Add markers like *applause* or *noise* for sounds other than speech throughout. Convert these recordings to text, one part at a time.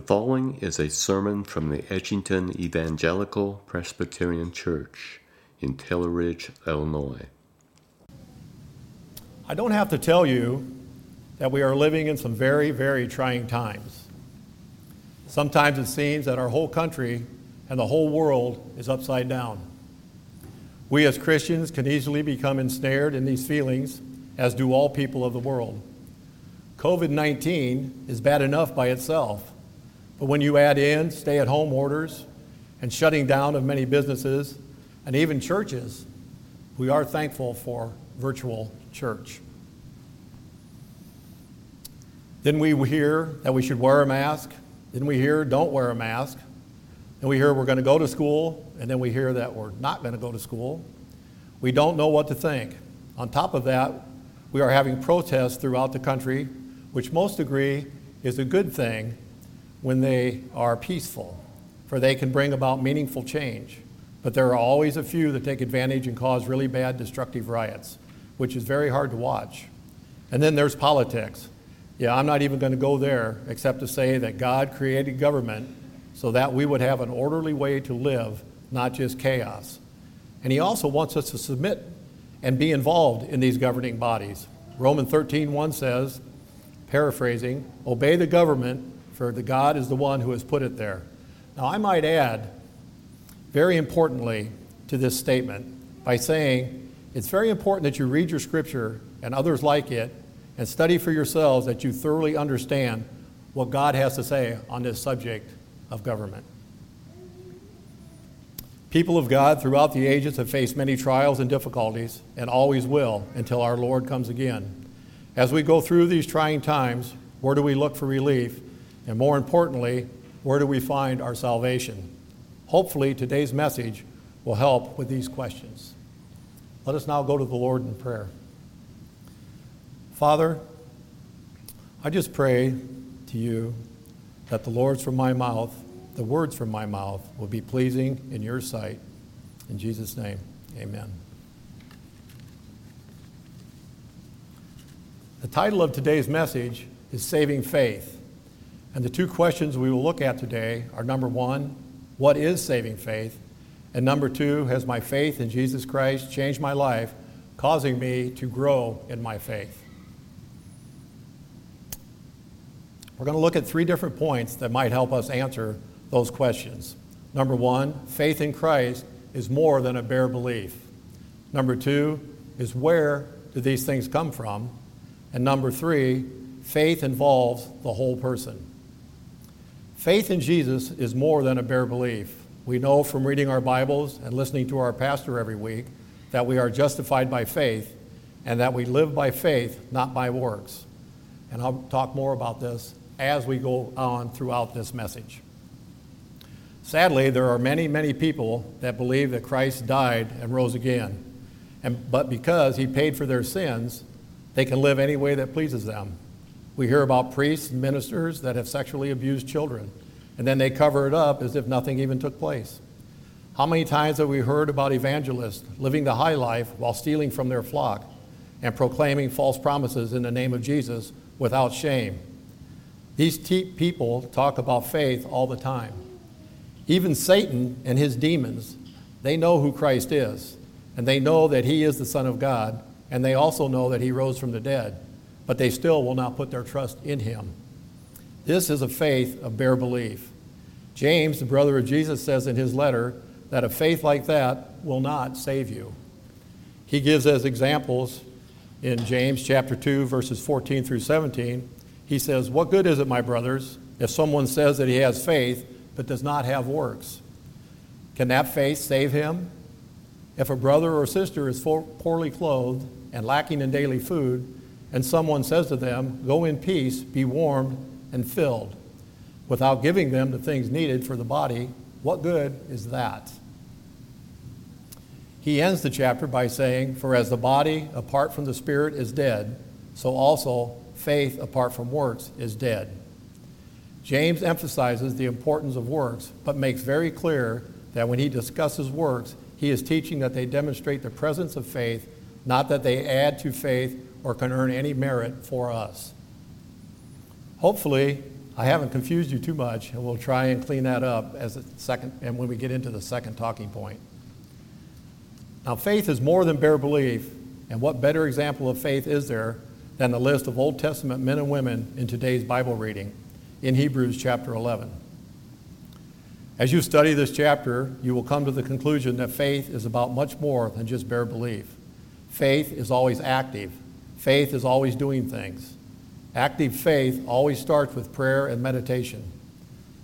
The following is a sermon from the Edgington Evangelical Presbyterian Church in Taylor Ridge, Illinois. I don't have to tell you that we are living in some very, very trying times. Sometimes it seems that our whole country and the whole world is upside down. We as Christians can easily become ensnared in these feelings, as do all people of the world. COVID 19 is bad enough by itself, but when you add in stay at home orders and shutting down of many businesses and even churches, we are thankful for virtual church. Didn't we hear that we should wear a mask? Didn't we hear don't wear a mask? Then we hear we're going to go to school, and then we hear that we're not going to go to school. We don't know what to think. On top of that, we are having protests throughout the country, which most agree is a good thing when they are peaceful, for they can bring about meaningful change. But there are always a few that take advantage and cause really bad, destructive riots, which is very hard to watch. And then there's politics. Yeah, I'm not even going to go there except to say that God created government so that we would have an orderly way to live, not just chaos. And He also wants us to submit and be involved in these governing bodies. Romans 13:1 says, paraphrasing, obey the government, for the God is the one who has put it there. Now, I might add, very importantly, to this statement by saying it's very important that you read your scripture and others like it and study for yourselves that you thoroughly understand what God has to say on this subject of government. People of God throughout the ages have faced many trials and difficulties and always will until our Lord comes again. As we go through these trying times, where do we look for relief? And more importantly, where do we find our salvation? Hopefully, today's message will help with these questions. Let us now go to the Lord in prayer. Father, I just pray to you that the Lord's from my mouth, the words from my mouth, will be pleasing in your sight. In Jesus' name, amen. The title of today's message is Saving Faith. And the two questions we will look at today are number one, what is saving faith? And number two, has my faith in Jesus Christ changed my life, causing me to grow in my faith? We're going to look at three different points that might help us answer those questions. Number one, faith in Christ is more than a bare belief. Number two is where do these things come from? And number three, faith involves the whole person. Faith in Jesus is more than a bare belief. We know from reading our Bibles and listening to our pastor every week that we are justified by faith and that we live by faith, not by works. And I'll talk more about this as we go on throughout this message. Sadly, there are many, many people that believe that Christ died and rose again. And, but because he paid for their sins, they can live any way that pleases them. We hear about priests and ministers that have sexually abused children, and then they cover it up as if nothing even took place. How many times have we heard about evangelists living the high life while stealing from their flock and proclaiming false promises in the name of Jesus without shame? These te- people talk about faith all the time. Even Satan and his demons, they know who Christ is, and they know that he is the Son of God, and they also know that he rose from the dead, but they still will not put their trust in him. This is a faith of bare belief. James, the brother of Jesus, says in his letter that a faith like that will not save you. He gives as examples in James chapter 2, verses 14 through 17 he says, What good is it, my brothers, if someone says that he has faith but does not have works? Can that faith save him? If a brother or sister is poorly clothed and lacking in daily food, and someone says to them, Go in peace, be warmed and filled, without giving them the things needed for the body, what good is that? He ends the chapter by saying, For as the body apart from the spirit is dead, so also faith apart from works is dead. James emphasizes the importance of works, but makes very clear that when he discusses works, he is teaching that they demonstrate the presence of faith, not that they add to faith or can earn any merit for us. Hopefully, I haven't confused you too much, and we'll try and clean that up as a second, and when we get into the second talking point. Now, faith is more than bare belief, and what better example of faith is there than the list of Old Testament men and women in today's Bible reading in Hebrews chapter 11? As you study this chapter, you will come to the conclusion that faith is about much more than just bare belief. Faith is always active, faith is always doing things. Active faith always starts with prayer and meditation.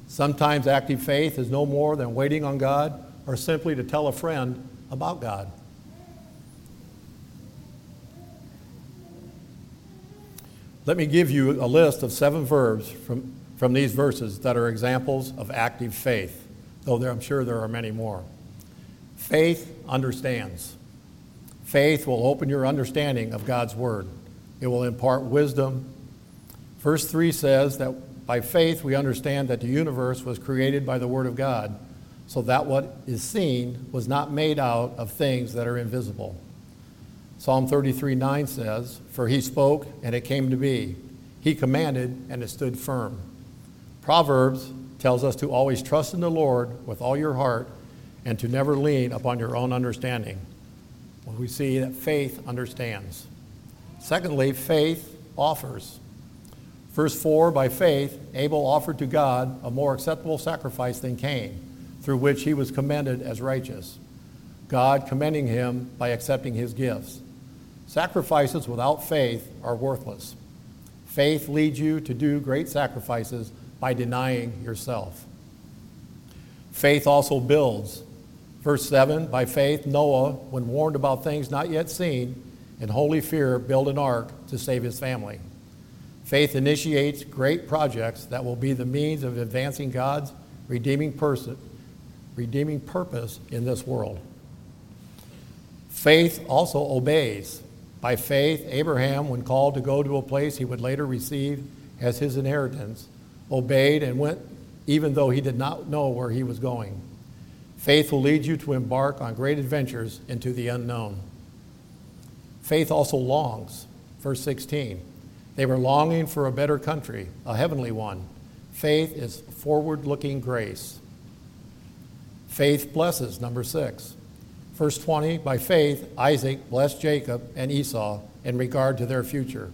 Sometimes active faith is no more than waiting on God or simply to tell a friend about God. Let me give you a list of seven verbs from, from these verses that are examples of active faith, though there, I'm sure there are many more. Faith understands. Faith will open your understanding of God's Word. It will impart wisdom. Verse 3 says that by faith we understand that the universe was created by the Word of God so that what is seen was not made out of things that are invisible. Psalm 33 9 says, For he spoke, and it came to be. He commanded, and it stood firm. Proverbs tells us to always trust in the Lord with all your heart and to never lean upon your own understanding. We see that faith understands. Secondly, faith offers. Verse 4 By faith, Abel offered to God a more acceptable sacrifice than Cain through which he was commended as righteous, God commending him by accepting his gifts. Sacrifices without faith are worthless. Faith leads you to do great sacrifices by denying yourself. Faith also builds. Verse 7 By faith, Noah, when warned about things not yet seen, in holy fear, built an ark to save his family. Faith initiates great projects that will be the means of advancing God's redeeming person, redeeming purpose in this world. Faith also obeys. By faith, Abraham, when called to go to a place he would later receive as his inheritance, obeyed and went even though he did not know where he was going. Faith will lead you to embark on great adventures into the unknown. Faith also longs. Verse 16. They were longing for a better country, a heavenly one. Faith is forward looking grace. Faith blesses, number six. Verse 20 By faith, Isaac blessed Jacob and Esau in regard to their future.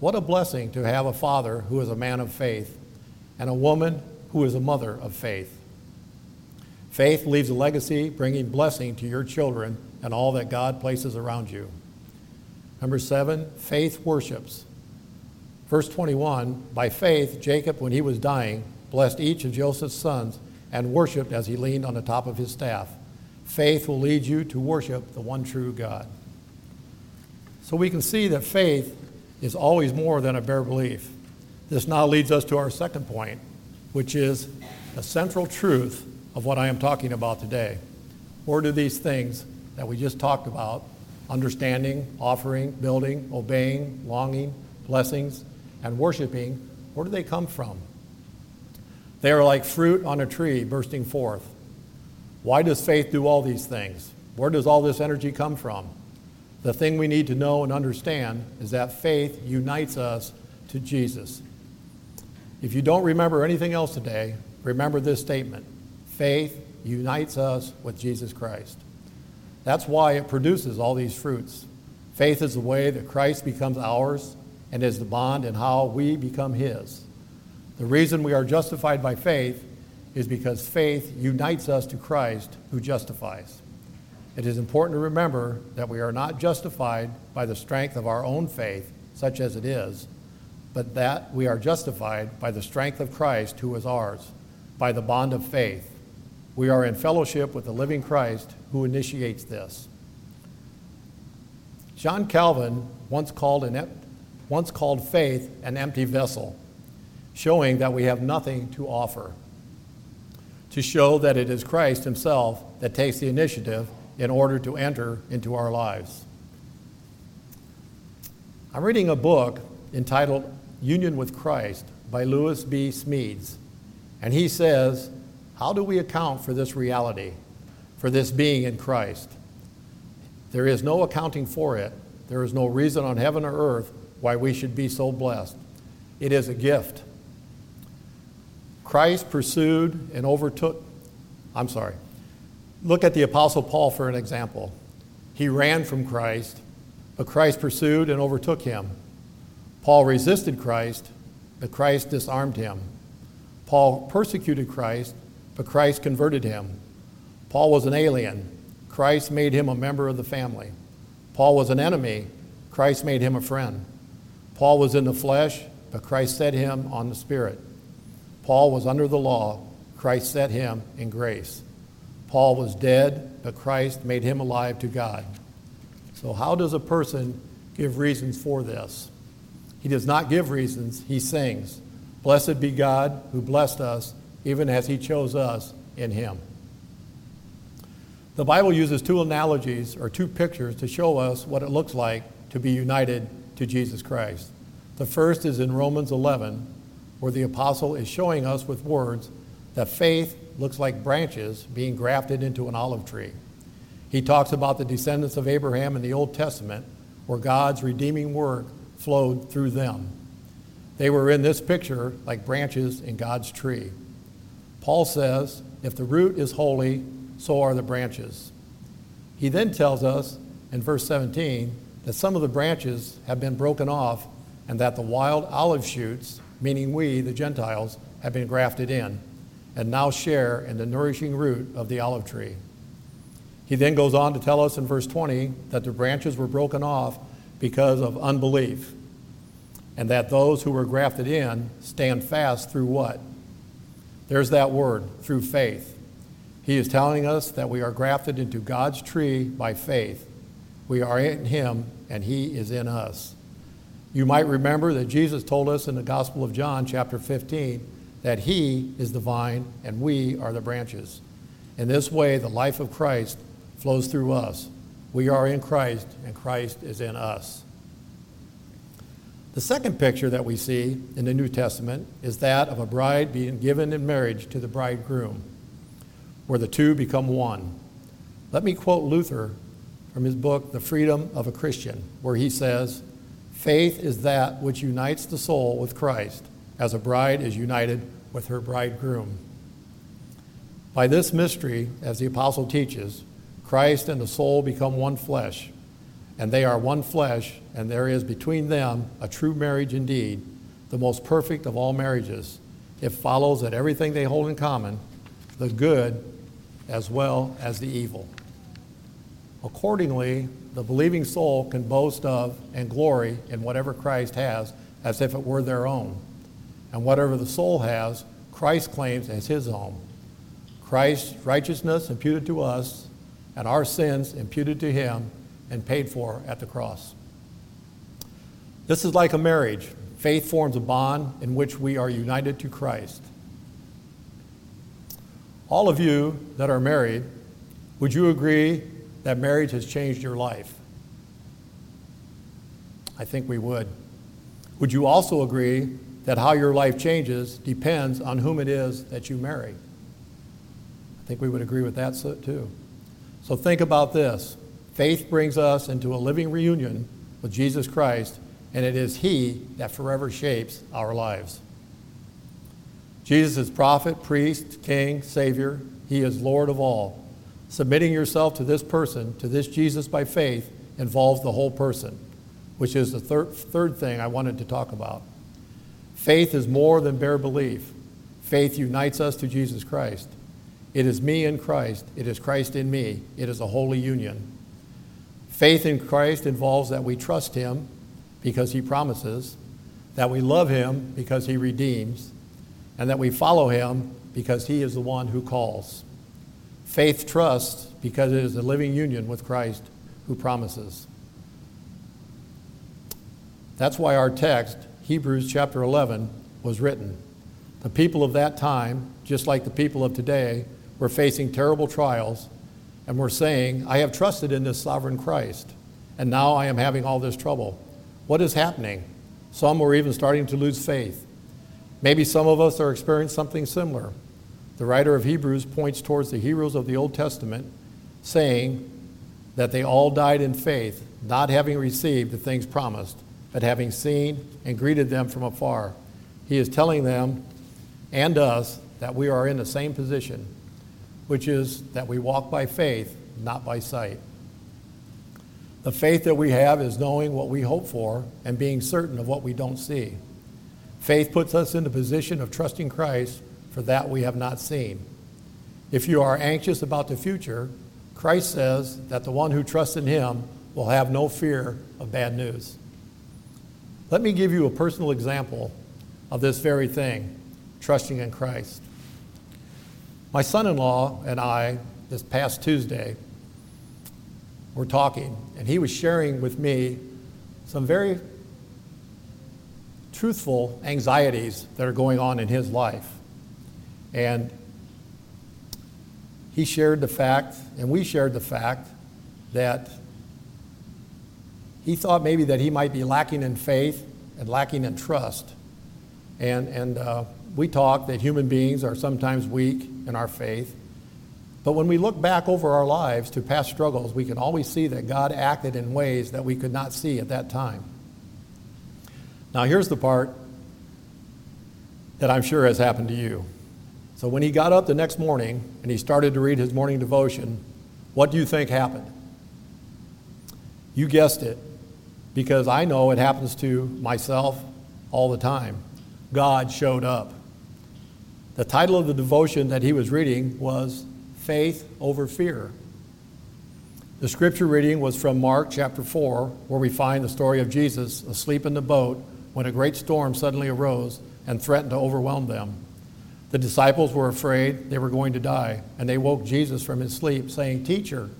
What a blessing to have a father who is a man of faith and a woman who is a mother of faith. Faith leaves a legacy bringing blessing to your children and all that God places around you. Number seven, faith worships. Verse 21 By faith, Jacob, when he was dying, blessed each of Joseph's sons and worshiped as he leaned on the top of his staff. Faith will lead you to worship the one true God. So we can see that faith is always more than a bare belief. This now leads us to our second point, which is the central truth of what I am talking about today. Where do these things that we just talked about understanding, offering, building, obeying, longing, blessings, and worshiping where do they come from? They are like fruit on a tree bursting forth. Why does faith do all these things? Where does all this energy come from? The thing we need to know and understand is that faith unites us to Jesus. If you don't remember anything else today, remember this statement faith unites us with Jesus Christ. That's why it produces all these fruits. Faith is the way that Christ becomes ours and is the bond in how we become His. The reason we are justified by faith is because faith unites us to Christ who justifies. It is important to remember that we are not justified by the strength of our own faith, such as it is, but that we are justified by the strength of Christ who is ours, by the bond of faith. We are in fellowship with the living Christ who initiates this. John Calvin once called, an, once called faith an empty vessel showing that we have nothing to offer. To show that it is Christ Himself that takes the initiative in order to enter into our lives. I'm reading a book entitled Union with Christ by Lewis B. Smedes, and he says, How do we account for this reality, for this being in Christ? There is no accounting for it. There is no reason on heaven or earth why we should be so blessed. It is a gift. Christ pursued and overtook, I'm sorry. Look at the Apostle Paul for an example. He ran from Christ, but Christ pursued and overtook him. Paul resisted Christ, but Christ disarmed him. Paul persecuted Christ, but Christ converted him. Paul was an alien. Christ made him a member of the family. Paul was an enemy. Christ made him a friend. Paul was in the flesh, but Christ set him on the spirit. Paul was under the law. Christ set him in grace. Paul was dead, but Christ made him alive to God. So, how does a person give reasons for this? He does not give reasons, he sings. Blessed be God who blessed us, even as he chose us in him. The Bible uses two analogies or two pictures to show us what it looks like to be united to Jesus Christ. The first is in Romans 11, where the apostle is showing us with words that faith looks like branches being grafted into an olive tree. He talks about the descendants of Abraham in the Old Testament, where God's redeeming work flowed through them. They were in this picture like branches in God's tree. Paul says, if the root is holy, so are the branches. He then tells us in verse 17 that some of the branches have been broken off and that the wild olive shoots, meaning we, the Gentiles, have been grafted in and now share in the nourishing root of the olive tree. He then goes on to tell us in verse 20 that the branches were broken off because of unbelief, and that those who were grafted in stand fast through what? There's that word, through faith. He is telling us that we are grafted into God's tree by faith. We are in Him, and He is in us. You might remember that Jesus told us in the Gospel of John, chapter 15, that He is the vine and we are the branches. In this way, the life of Christ flows through us. We are in Christ, and Christ is in us. The second picture that we see in the New Testament is that of a bride being given in marriage to the bridegroom, where the two become one. Let me quote Luther from his book, The Freedom of a Christian, where he says, Faith is that which unites the soul with Christ, as a bride is united with her bridegroom. By this mystery, as the apostle teaches, Christ and the soul become one flesh, and they are one flesh, and there is between them a true marriage indeed, the most perfect of all marriages. It follows that everything they hold in common, the good as well as the evil. Accordingly, the believing soul can boast of and glory in whatever Christ has as if it were their own and whatever the soul has, Christ claims as his own. Christ's righteousness imputed to us, and our sins imputed to him and paid for at the cross. This is like a marriage. Faith forms a bond in which we are united to Christ. All of you that are married, would you agree that marriage has changed your life? I think we would. Would you also agree that how your life changes depends on whom it is that you marry. I think we would agree with that too. So think about this faith brings us into a living reunion with Jesus Christ, and it is He that forever shapes our lives. Jesus is prophet, priest, king, savior. He is Lord of all. Submitting yourself to this person, to this Jesus by faith, involves the whole person, which is the thir- third thing I wanted to talk about. Faith is more than bare belief. Faith unites us to Jesus Christ. It is me in Christ. It is Christ in me. It is a holy union. Faith in Christ involves that we trust Him because He promises, that we love Him because He redeems, and that we follow Him because He is the one who calls. Faith trusts because it is a living union with Christ who promises. That's why our text Hebrews chapter 11 was written. The people of that time, just like the people of today, were facing terrible trials and we're saying, I have trusted in this sovereign Christ, and now I am having all this trouble. What is happening? Some were even starting to lose faith. Maybe some of us are experiencing something similar. The writer of Hebrews points towards the heroes of the Old Testament, saying that they all died in faith, not having received the things promised but having seen and greeted them from afar. He is telling them and us that we are in the same position, which is that we walk by faith, not by sight. The faith that we have is knowing what we hope for and being certain of what we don't see. Faith puts us in the position of trusting Christ for that we have not seen. If you are anxious about the future, Christ says that the one who trusts in him will have no fear of bad news. Let me give you a personal example of this very thing trusting in Christ. My son in law and I, this past Tuesday, were talking, and he was sharing with me some very truthful anxieties that are going on in his life. And he shared the fact, and we shared the fact, that he thought maybe that he might be lacking in faith and lacking in trust. And, and uh, we talk that human beings are sometimes weak in our faith. But when we look back over our lives to past struggles, we can always see that God acted in ways that we could not see at that time. Now, here's the part that I'm sure has happened to you. So, when he got up the next morning and he started to read his morning devotion, what do you think happened? You guessed it because I know it happens to myself all the time. God showed up. The title of the devotion that he was reading was Faith Over Fear. The scripture reading was from Mark chapter 4, where we find the story of Jesus asleep in the boat when a great storm suddenly arose and threatened to overwhelm them. The disciples were afraid they were going to die, and they woke Jesus from his sleep, saying, Teacher,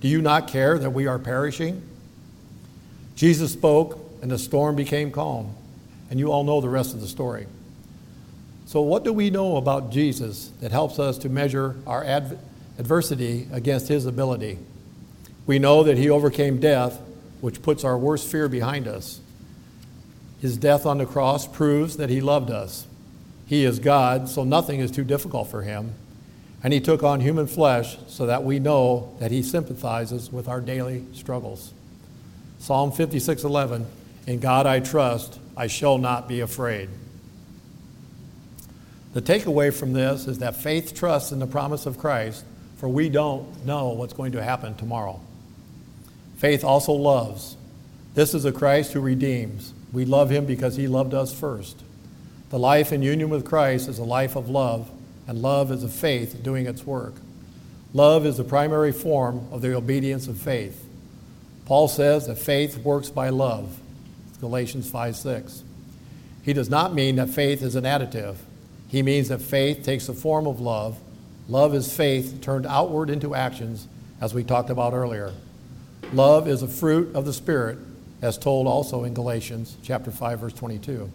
do you not care that we are perishing? Jesus spoke, and the storm became calm. And you all know the rest of the story. So, what do we know about Jesus that helps us to measure our adv- adversity against his ability? We know that he overcame death, which puts our worst fear behind us. His death on the cross proves that he loved us. He is God, so nothing is too difficult for him. And he took on human flesh so that we know that he sympathizes with our daily struggles. Psalm 56:11, "In God I trust, I shall not be afraid." The takeaway from this is that faith trusts in the promise of Christ, for we don't know what's going to happen tomorrow. Faith also loves. This is a Christ who redeems. We love him because he loved us first. The life in union with Christ is a life of love, and love is a faith doing its work. Love is the primary form of the obedience of faith. Paul says that faith works by love. Galatians 5 6. He does not mean that faith is an additive. He means that faith takes the form of love. Love is faith turned outward into actions, as we talked about earlier. Love is a fruit of the Spirit, as told also in Galatians chapter 5, verse 22.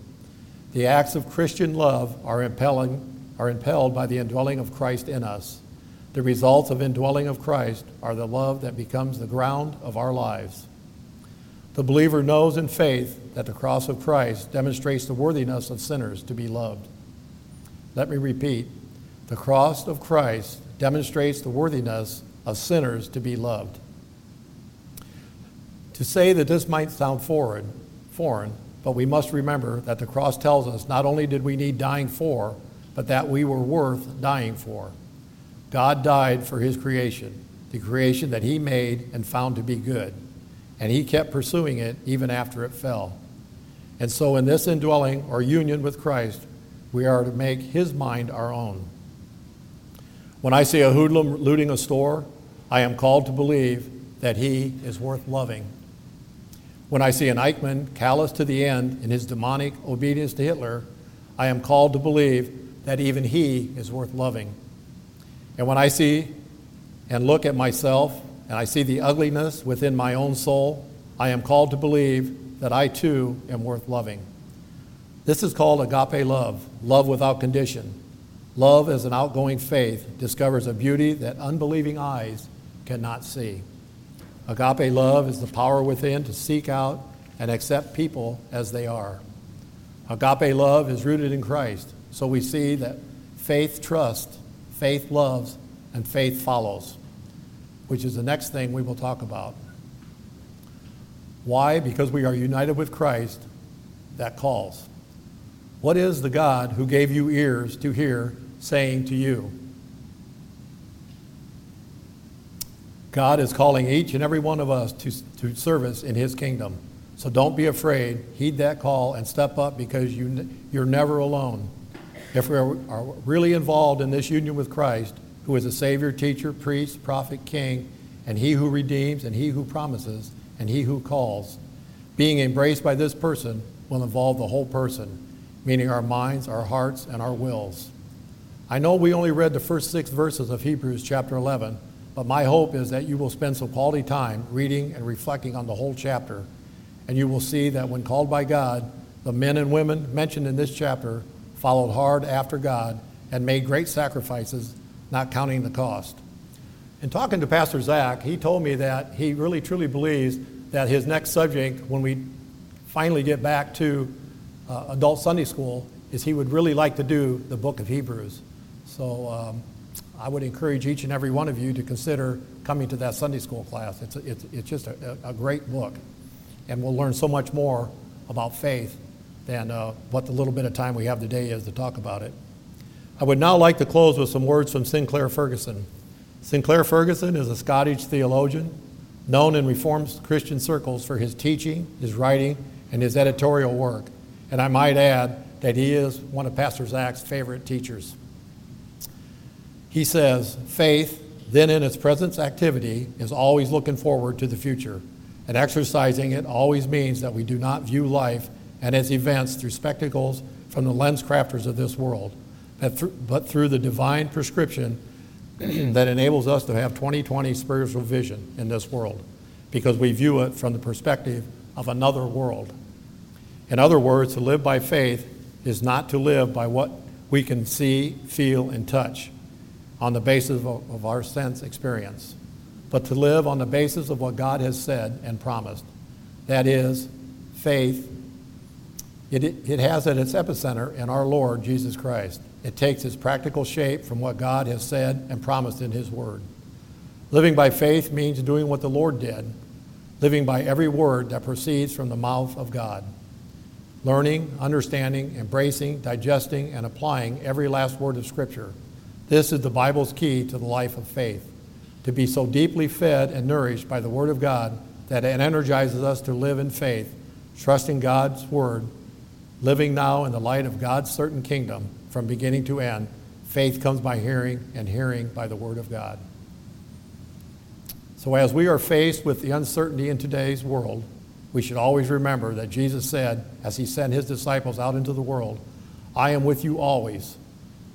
The acts of Christian love are, impelling, are impelled by the indwelling of Christ in us. The results of indwelling of Christ are the love that becomes the ground of our lives. The believer knows in faith that the cross of Christ demonstrates the worthiness of sinners to be loved. Let me repeat the cross of Christ demonstrates the worthiness of sinners to be loved. To say that this might sound foreign, foreign, but we must remember that the cross tells us not only did we need dying for, but that we were worth dying for. God died for his creation, the creation that he made and found to be good. And he kept pursuing it even after it fell. And so, in this indwelling or union with Christ, we are to make his mind our own. When I see a hoodlum looting a store, I am called to believe that he is worth loving. When I see an Eichmann callous to the end in his demonic obedience to Hitler, I am called to believe that even he is worth loving. And when I see and look at myself and I see the ugliness within my own soul, I am called to believe that I too am worth loving. This is called agape love, love without condition. Love as an outgoing faith discovers a beauty that unbelieving eyes cannot see. Agape love is the power within to seek out and accept people as they are. Agape love is rooted in Christ, so we see that faith trusts faith loves, and faith follows, which is the next thing we will talk about. Why? Because we are united with Christ, that calls. What is the God who gave you ears to hear saying to you? God is calling each and every one of us to, to service in His kingdom. So don't be afraid. Heed that call and step up because you, you're never alone. If we are, are really involved in this union with Christ, who is a Savior, teacher, priest, prophet, king, and He who redeems, and He who promises, and He who calls, being embraced by this person will involve the whole person, meaning our minds, our hearts, and our wills. I know we only read the first six verses of Hebrews chapter 11, but my hope is that you will spend some quality time reading and reflecting on the whole chapter, and you will see that when called by God, the men and women mentioned in this chapter followed hard after God and made great sacrifices, not counting the cost. In talking to Pastor Zach, he told me that he really truly believes that his next subject, when we finally get back to uh, adult Sunday school, is he would really like to do the book of Hebrews. So um, I would encourage each and every one of you to consider coming to that Sunday school class. It's, it's, it's just a, a, great book. And we'll learn so much more about faith than uh, what the little bit of time we have today is to talk about it. I would now like to close with some words from Sinclair Ferguson. Sinclair Ferguson is a Scottish theologian known in Reformed Christian circles for his teaching, his writing, and his editorial work. And I might add that he is one of Pastor Zach's favorite teachers. He says, faith, then in its present activity, is always looking forward to the future. And exercising it always means that we do not view life and its events through spectacles from the lens crafters of this world, but through, but through the divine prescription *clears throat* that enables us to have 2020 spiritual vision in this world, because we view it from the perspective of another world. In other words, to live by faith is not to live by what we can see, feel, and touch on the basis of, our sense experience, but to live on the basis of what God has said and promised. That is, faith. It, it has at its epicenter in our Lord Jesus Christ. It takes its practical shape from what God has said and promised in His Word. Living by faith means doing what the Lord did, living by every word that proceeds from the mouth of God. Learning, understanding, embracing, digesting, and applying every last word of Scripture this is the Bible's key to the life of faith to be so deeply fed and nourished by the Word of God that it energizes us to live in faith, trusting God's Word, living now in the light of God's certain kingdom from beginning to end. Faith comes by hearing, and hearing by the Word of God. So, as we are faced with the uncertainty in today's world, we should always remember that Jesus said, as he sent his disciples out into the world, I am with you always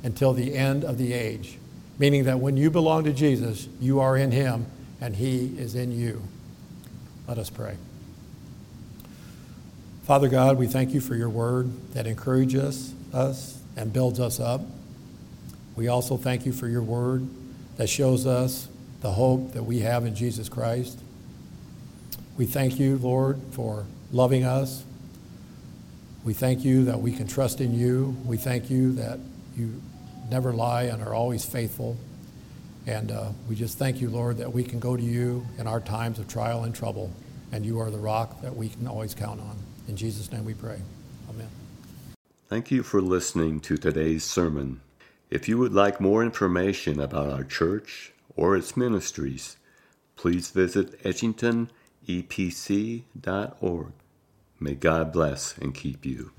until the end of the age. Meaning that when you belong to Jesus, you are in him and he is in you. Let us pray. Father God, we thank you for your word that encourages us and builds us up. We also thank you for your word that shows us the hope that we have in Jesus Christ. We thank you, Lord, for loving us. We thank you that we can trust in you. We thank you that you never lie and are always faithful. And uh, we just thank you, Lord, that we can go to you in our times of trial and trouble, and you are the rock that we can always count on. In Jesus' name we pray. Amen. Thank you for listening to today's sermon. If you would like more information about our church or its ministries, please visit edgingtonepc.org. May God bless and keep you.